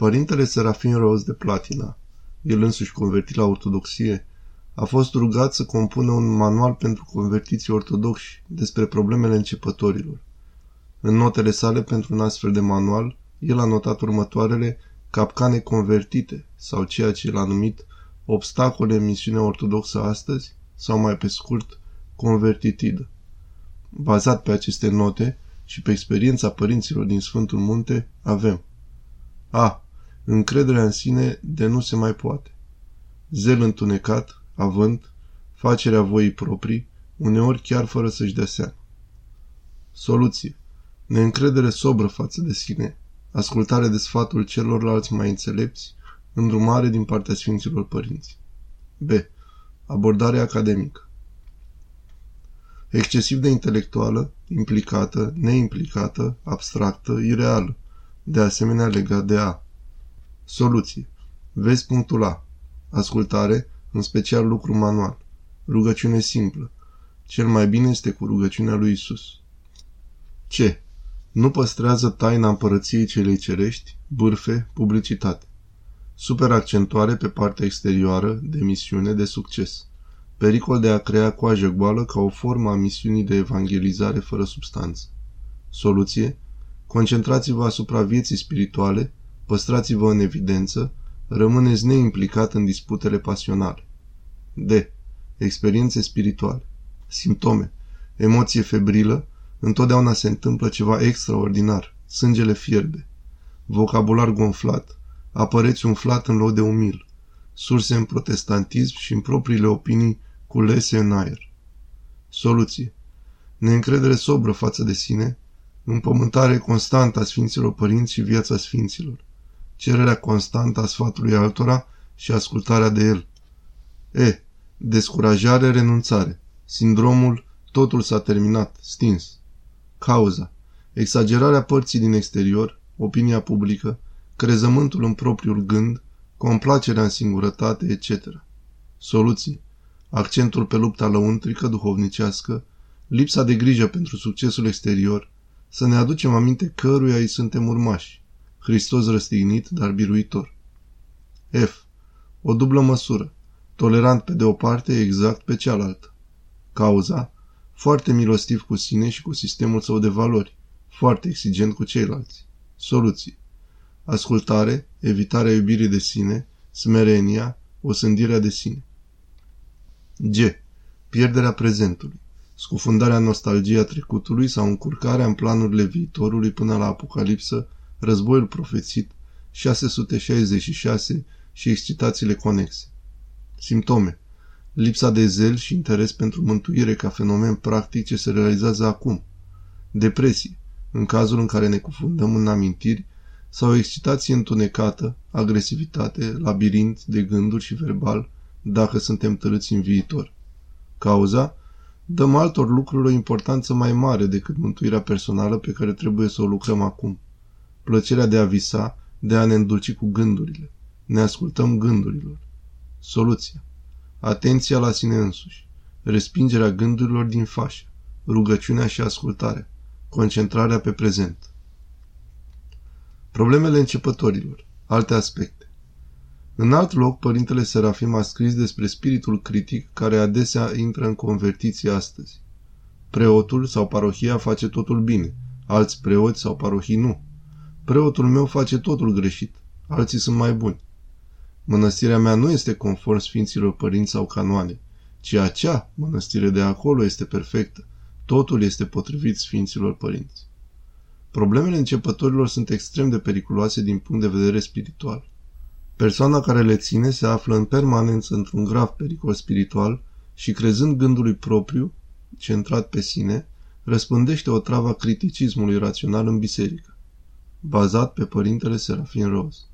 Părintele Serafin Roz de Platina, el însuși convertit la ortodoxie, a fost rugat să compună un manual pentru convertiții ortodoxi despre problemele începătorilor. În notele sale pentru un astfel de manual, el a notat următoarele capcane convertite sau ceea ce l-a numit obstacole în misiunea ortodoxă astăzi sau mai pe scurt, convertitidă. Bazat pe aceste note și pe experiența părinților din Sfântul Munte, avem A. Încrederea în sine de nu se mai poate. Zel întunecat, având, facerea voii proprii, uneori chiar fără să-și dea seama. Soluție. Neîncredere sobră față de sine, ascultare de sfatul celorlalți mai înțelepți, îndrumare din partea Sfinților Părinți. B. Abordare academică. Excesiv de intelectuală, implicată, neimplicată, abstractă, ireală, de asemenea legat de A. Soluție. Vezi punctul A. Ascultare, în special lucru manual. Rugăciune simplă. Cel mai bine este cu rugăciunea lui Isus. C. Nu păstrează taina împărăției celei cerești, bârfe, publicitate. Superaccentuare pe partea exterioară, de misiune, de succes. Pericol de a crea coajă goală ca o formă a misiunii de evangelizare fără substanță. Soluție? Concentrați-vă asupra vieții spirituale, păstrați-vă în evidență, rămâneți neimplicat în disputele pasionale. D. Experiențe spirituale. Simptome. Emoție febrilă. Întotdeauna se întâmplă ceva extraordinar. Sângele fierbe. Vocabular gonflat. Apăreți umflat în loc de umil. Surse în protestantism și în propriile opinii culese în aer. Soluție. Neîncredere sobră față de sine, împământare constantă a Sfinților Părinți și viața Sfinților, cererea constantă a sfatului altora și ascultarea de el. E. Descurajare, renunțare. Sindromul totul s-a terminat, stins. Cauza. Exagerarea părții din exterior, opinia publică, crezământul în propriul gând, complacerea în singurătate, etc. Soluții. Accentul pe lupta lăuntrică, duhovnicească, lipsa de grijă pentru succesul exterior, să ne aducem aminte căruia îi suntem urmași. Hristos răstignit, dar biruitor. F. O dublă măsură. Tolerant pe de o parte, exact pe cealaltă. Cauza. Foarte milostiv cu sine și cu sistemul său de valori. Foarte exigent cu ceilalți. Soluții. Ascultare, evitarea iubirii de sine, smerenia, osândirea de sine. G. Pierderea prezentului. Scufundarea nostalgiei trecutului sau încurcarea în planurile viitorului până la Apocalipsă, războiul profețit, 666 și excitațiile conexe. Simptome. Lipsa de zel și interes pentru mântuire ca fenomen practic ce se realizează acum. Depresie. În cazul în care ne cufundăm în amintiri sau o excitație întunecată, agresivitate, labirint de gânduri și verbal, dacă suntem târâți în viitor. Cauza? Dăm altor lucruri o importanță mai mare decât mântuirea personală pe care trebuie să o lucrăm acum. Plăcerea de a visa, de a ne îndulci cu gândurile. Ne ascultăm gândurilor. Soluția. Atenția la sine însuși. Respingerea gândurilor din fașă. Rugăciunea și ascultarea. Concentrarea pe prezent. Problemele începătorilor. Alte aspecte. În alt loc, părintele Serafim a scris despre spiritul critic care adesea intră în convertiție astăzi. Preotul sau parohia face totul bine, alți preoți sau parohii nu. Preotul meu face totul greșit, alții sunt mai buni. Mănăstirea mea nu este conform Sfinților Părinți sau canoane, ci acea mănăstire de acolo este perfectă. Totul este potrivit Sfinților Părinți. Problemele începătorilor sunt extrem de periculoase din punct de vedere spiritual. Persoana care le ține se află în permanență într-un grav pericol spiritual și crezând gândului propriu, centrat pe sine, răspândește o travă criticismului rațional în biserică, bazat pe părintele Serafin Rose.